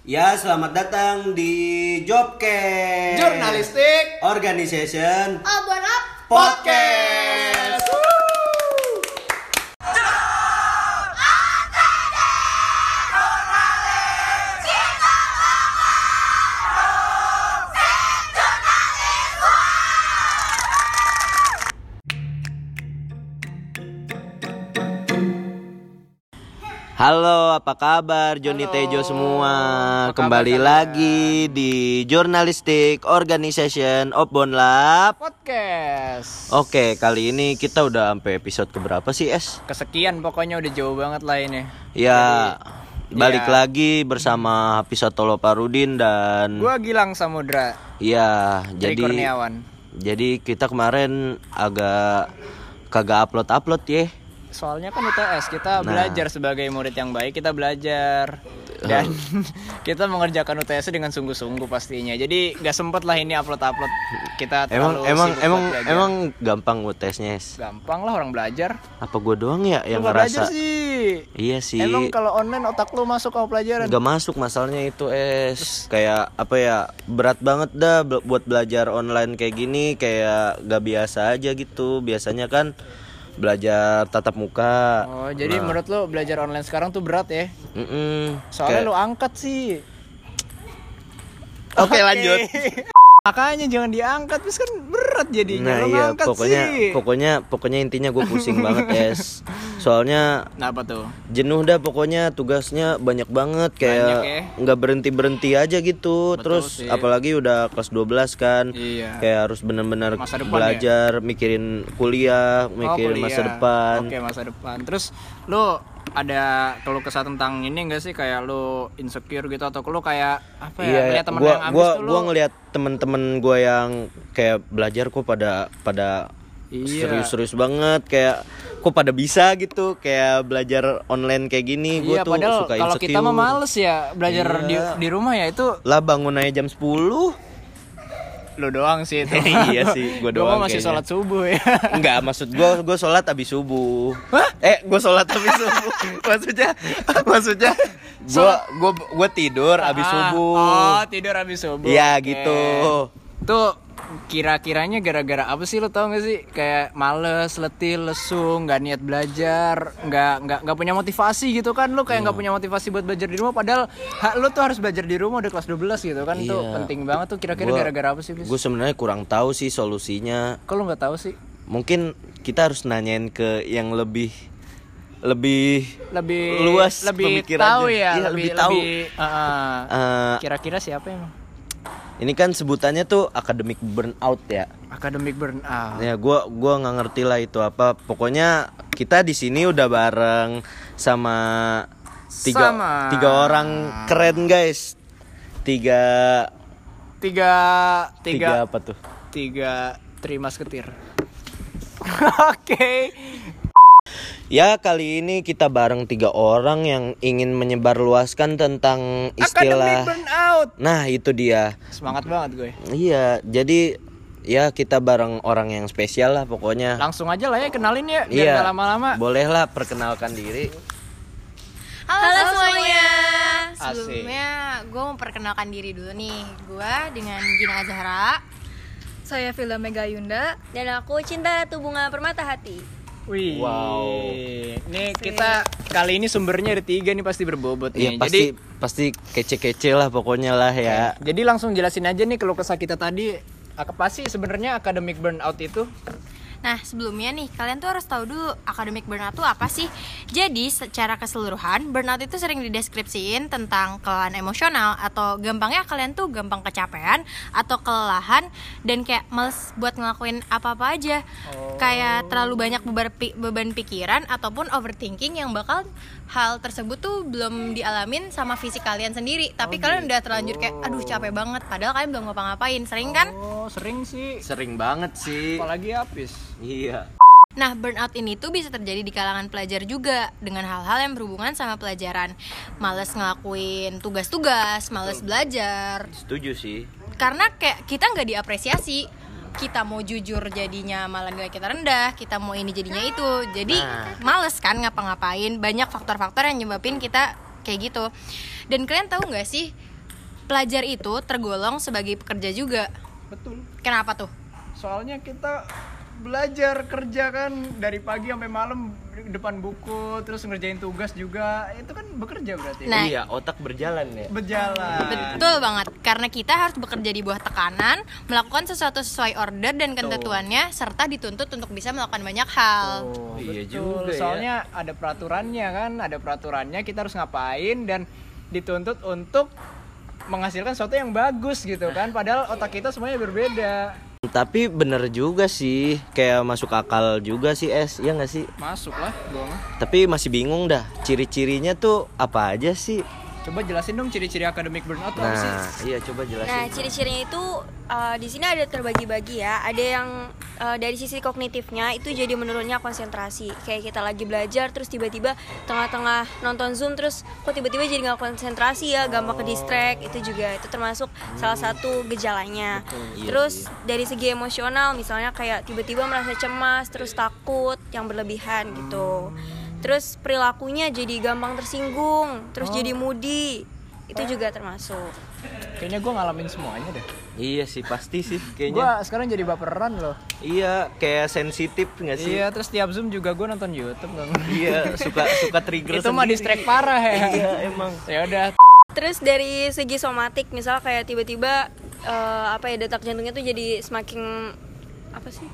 Ya, selamat datang di Jobcast Jurnalistik Organization Obon up. Podcast. Halo, apa kabar Joni Halo. Tejo semua? Apa Kembali kabar lagi di Jurnalistik Organization of Bonlab. Podcast. Oke, kali ini kita udah sampai episode keberapa sih, Es? Kesekian pokoknya udah jauh banget lah ini. Ya, balik ya. lagi bersama Hafiz Tolo Parudin dan Gua Gilang Samudra. ya, Dari jadi Kurniawan. jadi kita kemarin agak kagak upload-upload ya. Soalnya kan UTS kita Nah. belajar sebagai murid yang baik kita belajar dan kita mengerjakan UTS dengan sungguh-sungguh pastinya. Jadi nggak sempet lah ini upload-upload. Kita Emang emang emang belajar. emang gampang UTS-nya, gampang lah orang belajar. Apa gue doang ya yang Lu nggak belajar ngerasa? sih. Iya sih. Emang kalau online otak lu masuk ke pelajaran? Gak masuk masalahnya itu es kayak apa ya berat banget dah buat belajar online kayak gini kayak gak biasa aja gitu biasanya kan belajar tatap muka Oh, jadi menurut lu belajar online sekarang tuh berat ya? Mm-mm. Soalnya Kayak- lu angkat sih. oke lanjut Makanya jangan diangkat, terus kan berat jadinya. nah iya pokoknya sih. pokoknya pokoknya intinya gue pusing banget es soalnya Nah, apa tuh? jenuh dah pokoknya tugasnya banyak banget kayak ya. nggak berhenti berhenti aja gitu Betul terus sih. apalagi udah kelas 12 kan Iya. kayak harus benar-benar Masa depan belajar mikirin kuliah Oh, mikirin masa kuliah. depan Oke, masa depan. Terus lu ada keluh kesah tentang ini enggak sih kayak lu insecure gitu atau lu kayak apa ya? iya Ngeliat temen gua yang gua tuh lu gua ngelihat temen-temen gua yang kayak belajar kok pada pada Iya. serius-serius banget kayak kok pada bisa gitu kayak belajar online kayak gini gua Iya, tuh padahal suka kalau kita mah males ya belajar di, Iya. di rumah ya itu lah bangun aja jam 10 lu doang sih itu. iya sih gua Gua doang mah masih kayaknya. sholat subuh ya. Enggak, maksud gue gue sholat habis subuh. Eh, gue sholat habis subuh. maksudnya, maksudnya gue gue gue tidur habis Ah, subuh. Oh, tidur habis subuh. Iya, Oke. gitu. Tuh kira-kiranya gara-gara apa sih lo tau gak sih kayak males, letih, lesu, nggak niat belajar, nggak nggak nggak punya motivasi gitu kan lo kayak nggak Iya. punya motivasi buat belajar di rumah padahal ha, lo tuh harus belajar di rumah udah kelas 12 gitu kan tuh Iya. penting banget tuh kira-kira gara-gara apa sih Gue sebenarnya kurang tahu sih solusinya. Kalau nggak tahu sih Mungkin kita harus nanyain ke yang lebih lebih lebih Luas lebih tahu ya Iya, lebih lebih tahu. lebih, uh, uh, eh, kira-kira siapa emang ini kan sebutannya tuh academic burnout ya. academic burnout Ya gua gua nggak ngerti lah itu apa. Pokoknya kita di sini udah bareng sama tiga Sama. tiga orang keren guys. Tiga tiga tiga, tiga apa tuh? tiga terima ketir oke Ya kali ini kita bareng tiga orang yang ingin menyebarluaskan tentang istilah. burnout Nah itu dia. semangat banget gue Iya jadi ya kita bareng orang yang spesial lah pokoknya. langsung aja lah ya kenalin ya biar Iya. nggak lama-lama Bolehlah perkenalkan diri. Halo, semuanya. Asik. Sebelumnya gue mau perkenalkan diri dulu nih. Gue dengan Gina Zahra. Saya Villa Mega Yunda. Dan aku cinta Ratu Bunga Permata Hati. Wih. Wow. Nih kita kali ini sumbernya ada tiga nih pasti berbobot Iya nih. pasti Jadi pasti kece-kece lah pokoknya lah ya. jadi langsung jelasin aja nih kalau kesah kita tadi apa sih sebenarnya academic burnout itu? Nah, sebelumnya nih, kalian tuh harus tahu dulu academic burnout itu apa sih? Jadi, secara keseluruhan, burnout itu sering dideskripsiin tentang kelelahan emosional atau gampangnya kalian tuh gampang kecapean atau kelelahan dan kayak males buat ngelakuin apa-apa aja. Kayak terlalu banyak beban pikiran ataupun overthinking yang bakal hal tersebut tuh belum dialamin sama fisik kalian sendiri, tapi kalian udah terlanjur kayak aduh capek banget padahal kalian belum ngapa-ngapain. Sering kan? Oh, sering sih. Sering banget sih. Apalagi habis. Iya. Nah, burnout ini tuh bisa terjadi di kalangan pelajar juga dengan hal-hal yang berhubungan sama pelajaran. Males ngelakuin tugas-tugas, males belajar. Setuju sih. Karena kayak kita nggak diapresiasi. Kita mau jujur jadinya malah nilai kita rendah, kita mau ini jadinya itu. Jadi Nah. males kan ngapa-ngapain. Banyak faktor-faktor yang nyebabin kita kayak gitu. Dan kalian tahu nggak sih pelajar itu tergolong sebagai pekerja juga. betul Kenapa tuh? soalnya kita belajar kerja kan dari pagi sampai malam depan buku terus ngerjain tugas juga itu kan bekerja berarti Nah, iya otak berjalan ya berjalan Betul banget, karena kita harus bekerja di bawah tekanan, melakukan sesuatu sesuai order dan ketentuannya, serta dituntut untuk bisa melakukan banyak hal. Oh, Iya betul. juga ya. Soalnya ada peraturannya kan, ada peraturannya kita harus ngapain dan dituntut untuk menghasilkan sesuatu yang bagus gitu kan. Padahal otak kita semuanya berbeda. Tapi bener juga sih kayak masuk akal juga sih es. Ya nggak sih? Masuk lah, gua mah. tapi masih bingung dah ciri-cirinya tuh apa aja sih Coba jelasin dong ciri-ciri akademik burnout tuh apa sih? nah iya coba Nah, jelasin ciri-cirinya itu uh, di sini ada terbagi-bagi ya. Ada yang uh, dari sisi kognitifnya itu jadi menurunnya konsentrasi. Kayak kita lagi belajar terus tiba-tiba tengah-tengah nonton Zoom terus kok tiba-tiba jadi nggak konsentrasi ya, gampang ke distract. Itu juga itu termasuk salah satu gejalanya. Iya terus dari segi emosional misalnya kayak tiba-tiba merasa cemas, terus takut yang berlebihan gitu. Terus perilakunya jadi gampang tersinggung, terus jadi moody. Itu juga termasuk. Kayaknya gua ngalamin semuanya deh. iya sih pasti sih kayaknya Gua sekarang jadi baperan loh. iya kayak sensitif nggak sih Iya, terus tiap Zoom juga gua nonton YouTube dong. iya suka suka trigger Itu mah distract parah ya. iya emang Ya udah, Terus dari segi somatik, misal kayak tiba-tiba eh, apa ya detak jantungnya tuh jadi semakin apa sih?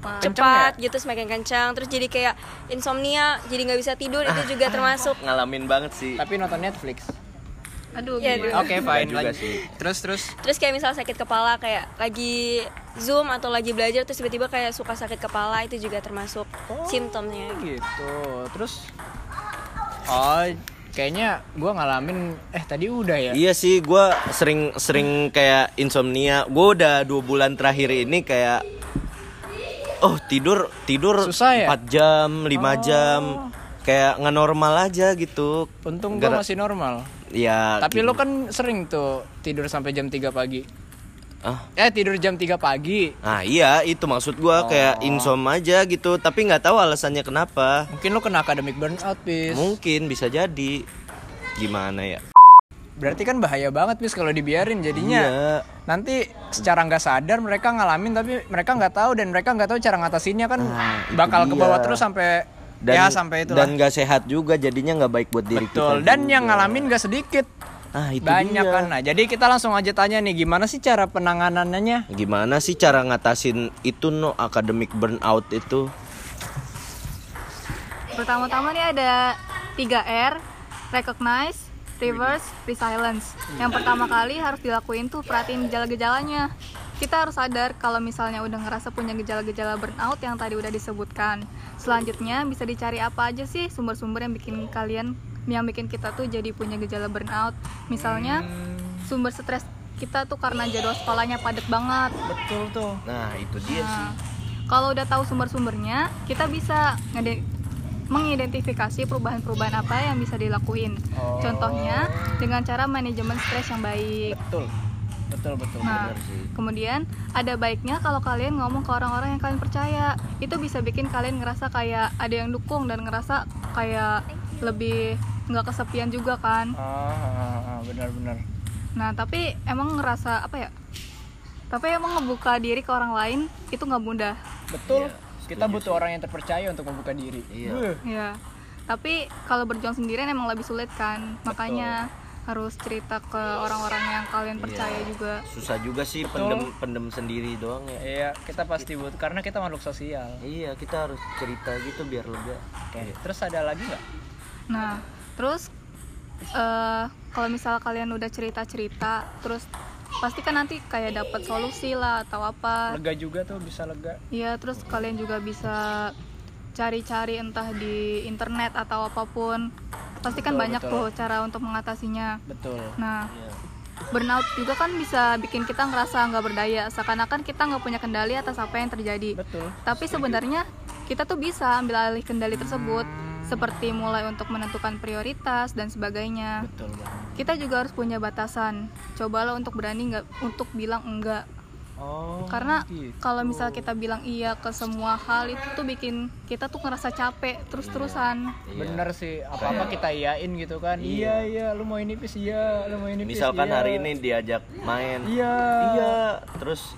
Kenceng cepat gitu semakin kencang terus jadi kayak insomnia jadi nggak bisa tidur itu juga termasuk ngalamin banget sih tapi nonton Netflix. Aduh, Ya? Oke, fine. juga sih. Terus terus terus kayak misal sakit kepala kayak lagi zoom atau lagi belajar terus tiba-tiba kayak suka sakit kepala itu juga termasuk simptomnya gitu. Terus Oh, kayaknya gua ngalamin eh tadi udah ya. Iya sih, gue sering sering kayak insomnia. Gue udah dua bulan terakhir ini kayak, oh tidur tidur Susah ya? 4 jam, 5 jam, kayak nggak normal aja gitu. Untung gua masih normal. Ya. Tapi gitu. lo kan sering tuh tidur sampai jam 3 pagi. Ah, Eh tidur jam 3 pagi. Nah iya itu maksud gua kayak Oh. insom aja gitu tapi nggak tahu alasannya kenapa Mungkin lo kena academic burnout, Pis. mungkin bisa jadi gimana ya Berarti kan bahaya banget, Pis kalau dibiarin jadinya. Iya. Nanti secara nggak sadar mereka ngalamin tapi mereka nggak tahu dan mereka nggak tahu cara ngatasinnya kan Nah, bakal ke bawah terus sampai dan ya sampai itu dan nggak sehat juga jadinya nggak baik buat diri Betul. kita Dan juga. yang ngalamin gak sedikit. ah itu Banyak dia. kan. Nah, jadi kita langsung aja tanya nih gimana sih cara penanganannya? Gimana sih cara ngatasin itu no academic burnout itu? Pertama-tama nih ada 3R, recognize, reverse, resilience. Yang pertama kali harus dilakuin tuh perhatiin gejala-gejalanya. Kita harus sadar kalau misalnya udah ngerasa punya gejala-gejala burnout yang tadi udah disebutkan. Selanjutnya bisa dicari apa aja sih sumber-sumber yang bikin kalian yang bikin kita tuh jadi punya gejala burnout. Misalnya sumber stres kita tuh karena jadwal sekolahnya padat banget. Betul tuh. Nah itu dia sih. Nah, kalau udah tahu sumber-sumbernya, kita bisa ngede- mengidentifikasi perubahan-perubahan apa yang bisa dilakuin. Oh. Contohnya dengan cara manajemen stres yang baik. Betul. Betul betul. Nah, kemudian ada baiknya kalau kalian ngomong ke orang-orang yang kalian percaya. Itu bisa bikin kalian ngerasa kayak ada yang dukung dan ngerasa kayak lebih nggak kesepian juga kan. Ah, ah, ah, benar-benar. Nah, tapi emang ngerasa apa ya? Tapi emang ngebuka diri ke orang lain itu nggak mudah. Betul. Kita butuh orang yang terpercaya untuk membuka diri. Iya. Beuh. Ya, tapi kalau berjuang sendirian emang lebih sulit kan, makanya harus cerita ke orang-orang yang kalian percaya juga. Susah juga sih pendem pendem sendiri doang ya. Iya, kita pasti butuh karena kita makhluk sosial. Iya kita harus cerita gitu biar lega. Oke. Terus ada lagi nggak? Nah, terus eh kalau misal kalian udah cerita-cerita, terus pasti kan nanti kayak dapat solusi lah atau apa. Lega juga tuh bisa lega. Iya, terus kalian juga bisa cari-cari entah di internet atau apa pun. Pasti kan Betul, banyak betul. tuh cara untuk mengatasinya. Betul. Nah, Iya. burnout juga kan bisa bikin kita ngerasa nggak berdaya seakan-akan kita nggak punya kendali atas apa yang terjadi Betul. tapi sebenarnya kita tuh bisa ambil alih kendali tersebut seperti mulai untuk menentukan prioritas dan sebagainya Betul banget. kita juga harus punya batasan cobalah untuk berani nggak untuk bilang enggak Oh. Karena gitu. kalau misal kita bilang iya ke semua hal itu tuh bikin kita tuh ngerasa capek terus-terusan. bener sih apa apa kita iyain gitu kan iya iya lu mau ini pis iya lu mau ini pis Misalkan iya. hari ini diajak main. iya Iya, terus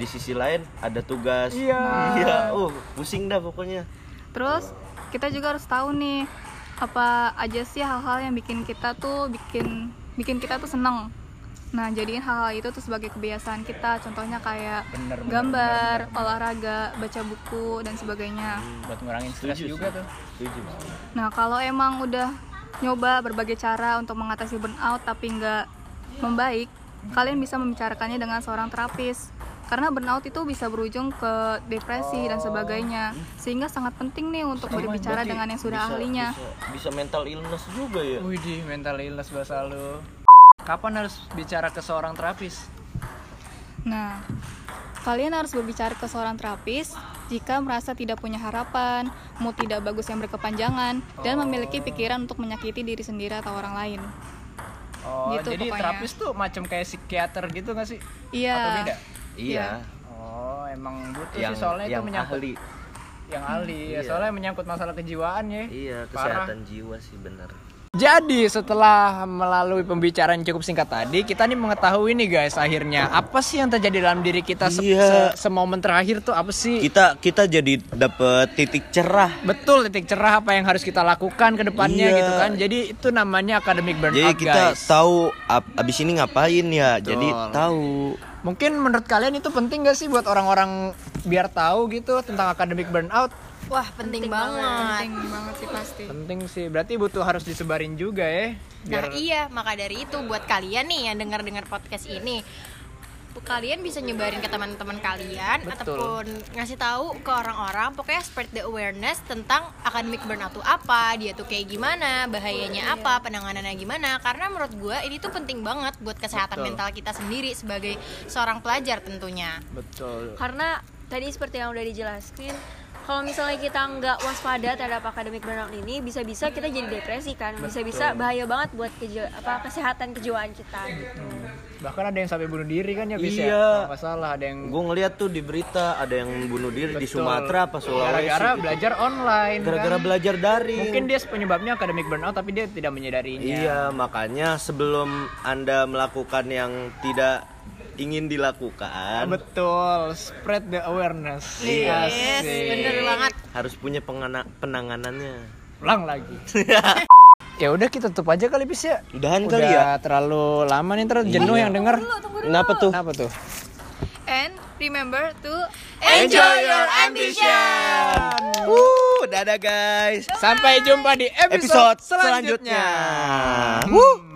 di sisi lain ada tugas. Iya. Iya, uh, pusing dah pokoknya. Terus kita juga harus tahu nih apa aja sih hal-hal yang bikin kita tuh bikin bikin kita tuh seneng. Nah, jadiin hal-hal itu tuh sebagai kebiasaan kita. Contohnya kayak Bener, bener, gambar, olahraga, baca buku dan sebagainya. buat ngurangin stres juga tuh Setuju. Nah, kalau emang udah nyoba berbagai cara untuk mengatasi burnout tapi nggak membaik, kalian bisa membicarakannya dengan seorang terapis. Karena burnout itu bisa berujung ke depresi dan sebagainya. Sehingga sangat penting nih untuk berbicara Berarti dengan yang sudah bisa- ahlinya. Bisa, bisa mental illness juga ya. Wih di mental illness bahasa lu kapan harus bicara ke seorang terapis Nah, kalian harus berbicara ke seorang terapis jika merasa tidak punya harapan, mood tidak bagus yang berkepanjangan, dan memiliki pikiran untuk menyakiti diri sendiri atau orang lain. oh Gitu jadi pokoknya. terapis tuh macam kayak psikiater gitu gak sih Iya. atau beda Iya. oh emang butuh Yang sih soalnya yang itu menyangkut ahli. yang ahli ya Iya. soalnya menyangkut masalah kejiwaan ya Iya, Parah. kesehatan jiwa sih benar. Jadi setelah melalui pembicaraan cukup singkat tadi, kita nih mengetahui nih guys akhirnya apa sih yang terjadi dalam diri kita se- Iya. se- semomen terakhir tuh apa sih? Kita kita jadi dapet titik cerah. Betul titik cerah apa yang harus kita lakukan ke depannya Iya. gitu kan. Jadi itu namanya academic burnout Jadi kita guys. tahu ab- abis ini ngapain ya. Jadi tahu. Mungkin menurut kalian itu penting gak sih buat orang-orang biar tahu gitu tentang academic burnout? Wah, penting, banget. Penting banget sih pasti. Penting sih. Berarti butuh harus disebarin juga ya. Nah iya, maka dari itu buat kalian nih yang dengar-dengar podcast ini kalian bisa nyebarin ke teman-teman kalian Betul. ataupun ngasih tahu ke orang-orang pokoknya spread the awareness tentang academic burnout tuh apa dia tuh kayak gimana bahayanya apa penanganannya gimana karena menurut gue ini tuh penting banget buat kesehatan Betul. mental kita sendiri sebagai seorang pelajar tentunya Betul. karena tadi seperti yang udah dijelaskan kalau misalnya kita nggak waspada terhadap akademik burnout ini bisa-bisa kita jadi depresi kan bisa-bisa bahaya banget buat keji- apa kesehatan kejiwaan kita gitu Bahkan ada yang sampai bunuh diri kan ya bisa. Iya. Kalau nggak salah ada yang Gue ngeliat tuh di berita ada yang bunuh diri di Betul. Sumatera apa Sulawesi. gara-gara gitu. belajar online Gara-gara kan. belajar daring. mungkin dia penyebabnya academic burnout tapi dia tidak menyadarinya Iya, makanya sebelum Anda melakukan yang tidak ingin dilakukan, betul spread the awareness Iya. yes bener banget harus punya pengana- penanganannya. ulang lagi ya udah kita tutup aja kali bis ya Udahan udah kali ya. terlalu lama nih terus jenuh yang denger Kenapa tuh? kenapa tuh And remember to enjoy your ambition Uh, dadah guys. sampai jumpa di episode, Episode selanjutnya. selanjutnya. Wuh.